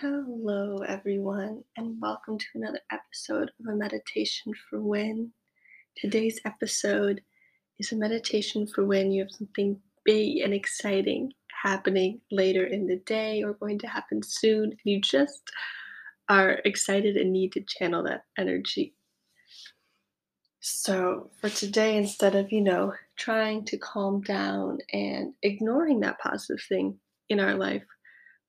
Hello, everyone, and welcome to another episode of a meditation for when. Today's episode is a meditation for when you have something big and exciting happening later in the day or going to happen soon, and you just are excited and need to channel that energy. So, for today, instead of, you know, trying to calm down and ignoring that positive thing in our life,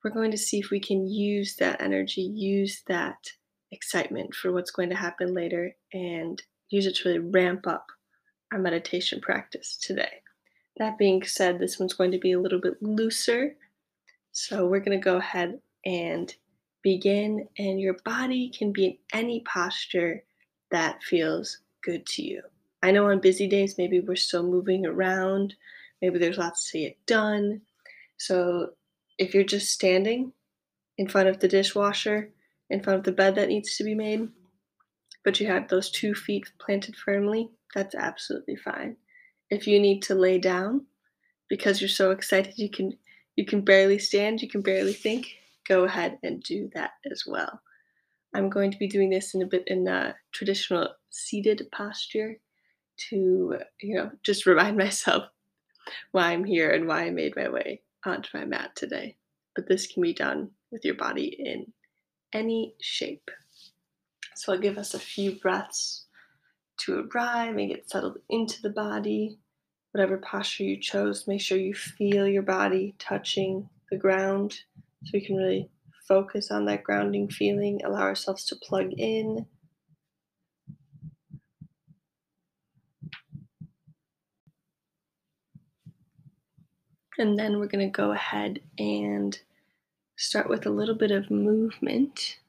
we're going to see if we can use that energy, use that excitement for what's going to happen later, and use it to really ramp up our meditation practice today. That being said, this one's going to be a little bit looser. So we're going to go ahead and begin, and your body can be in any posture that feels good to you. I know on busy days, maybe we're still moving around, maybe there's lots to get done. So if you're just standing in front of the dishwasher, in front of the bed that needs to be made, but you have those two feet planted firmly, that's absolutely fine. If you need to lay down because you're so excited you can you can barely stand, you can barely think, go ahead and do that as well. I'm going to be doing this in a bit in a traditional seated posture to, you know, just remind myself why I'm here and why I made my way onto my mat today. But this can be done with your body in any shape. So I'll give us a few breaths to arrive and get settled into the body. Whatever posture you chose, make sure you feel your body touching the ground so we can really focus on that grounding feeling, allow ourselves to plug in. And then we're going to go ahead and start with a little bit of movement.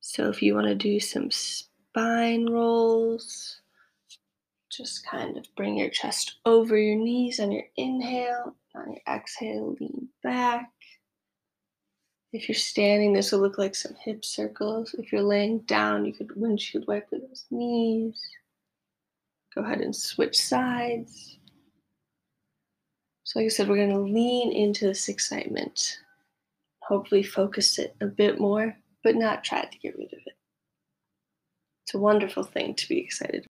So if you want to do some spine rolls, just kind of bring your chest over your knees on your inhale. On your exhale, lean back. If you're standing, this will look like some hip circles. If you're laying down, you could windshield wiper those knees. Go ahead and switch sides. So, like I said, we're going to lean into this excitement. Hopefully, focus it a bit more, but not try to get rid of it. It's a wonderful thing to be excited.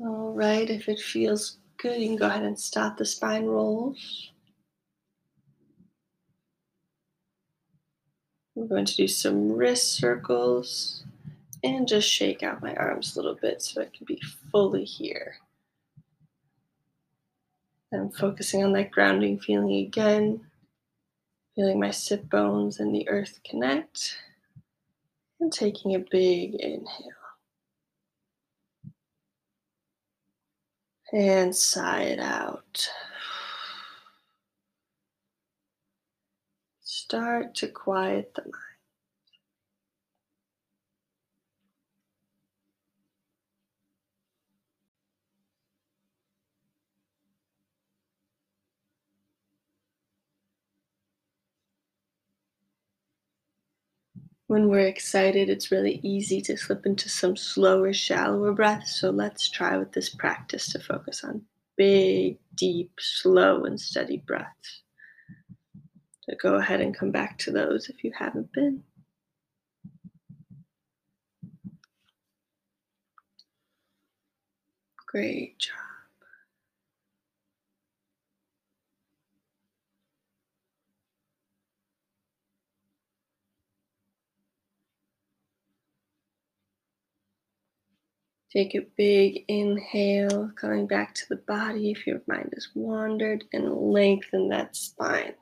All right, if it feels good, you can go ahead and stop the spine rolls. I'm going to do some wrist circles and just shake out my arms a little bit so I can be fully here. I'm focusing on that grounding feeling again, feeling my sit bones and the earth connect, and taking a big inhale. And sigh it out. Start to quiet the mind. When we're excited, it's really easy to slip into some slower, shallower breaths. So let's try with this practice to focus on big, deep, slow, and steady breaths. So go ahead and come back to those if you haven't been. Great job. Take a big inhale, coming back to the body if your mind has wandered, and lengthen that spine.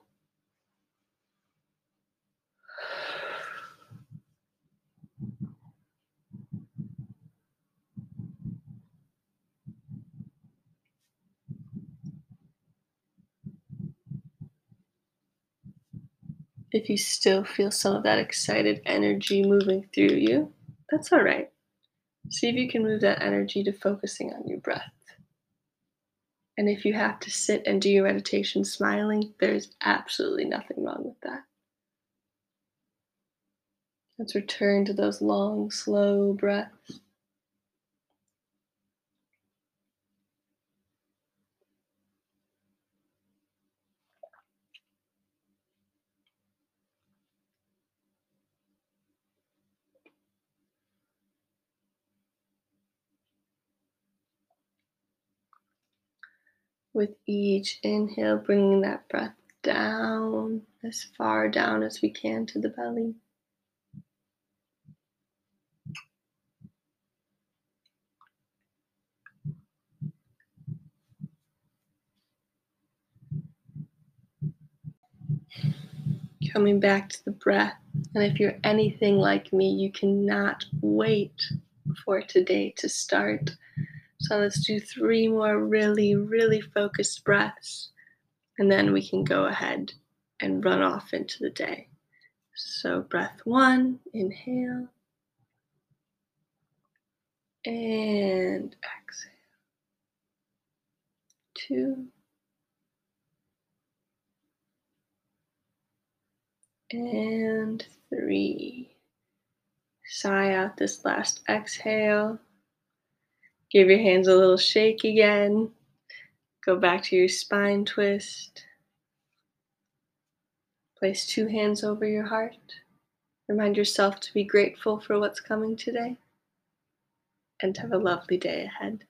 If you still feel some of that excited energy moving through you, that's all right. See if you can move that energy to focusing on your breath. And if you have to sit and do your meditation smiling, there's absolutely nothing wrong with that. Let's return to those long, slow breaths. With each inhale, bringing that breath down as far down as we can to the belly. Coming back to the breath. And if you're anything like me, you cannot wait for today to start. So let's do three more really, really focused breaths. And then we can go ahead and run off into the day. So, breath one, inhale. And exhale. Two. And three. Sigh out this last exhale. Give your hands a little shake again. Go back to your spine twist. Place two hands over your heart. Remind yourself to be grateful for what's coming today and have a lovely day ahead.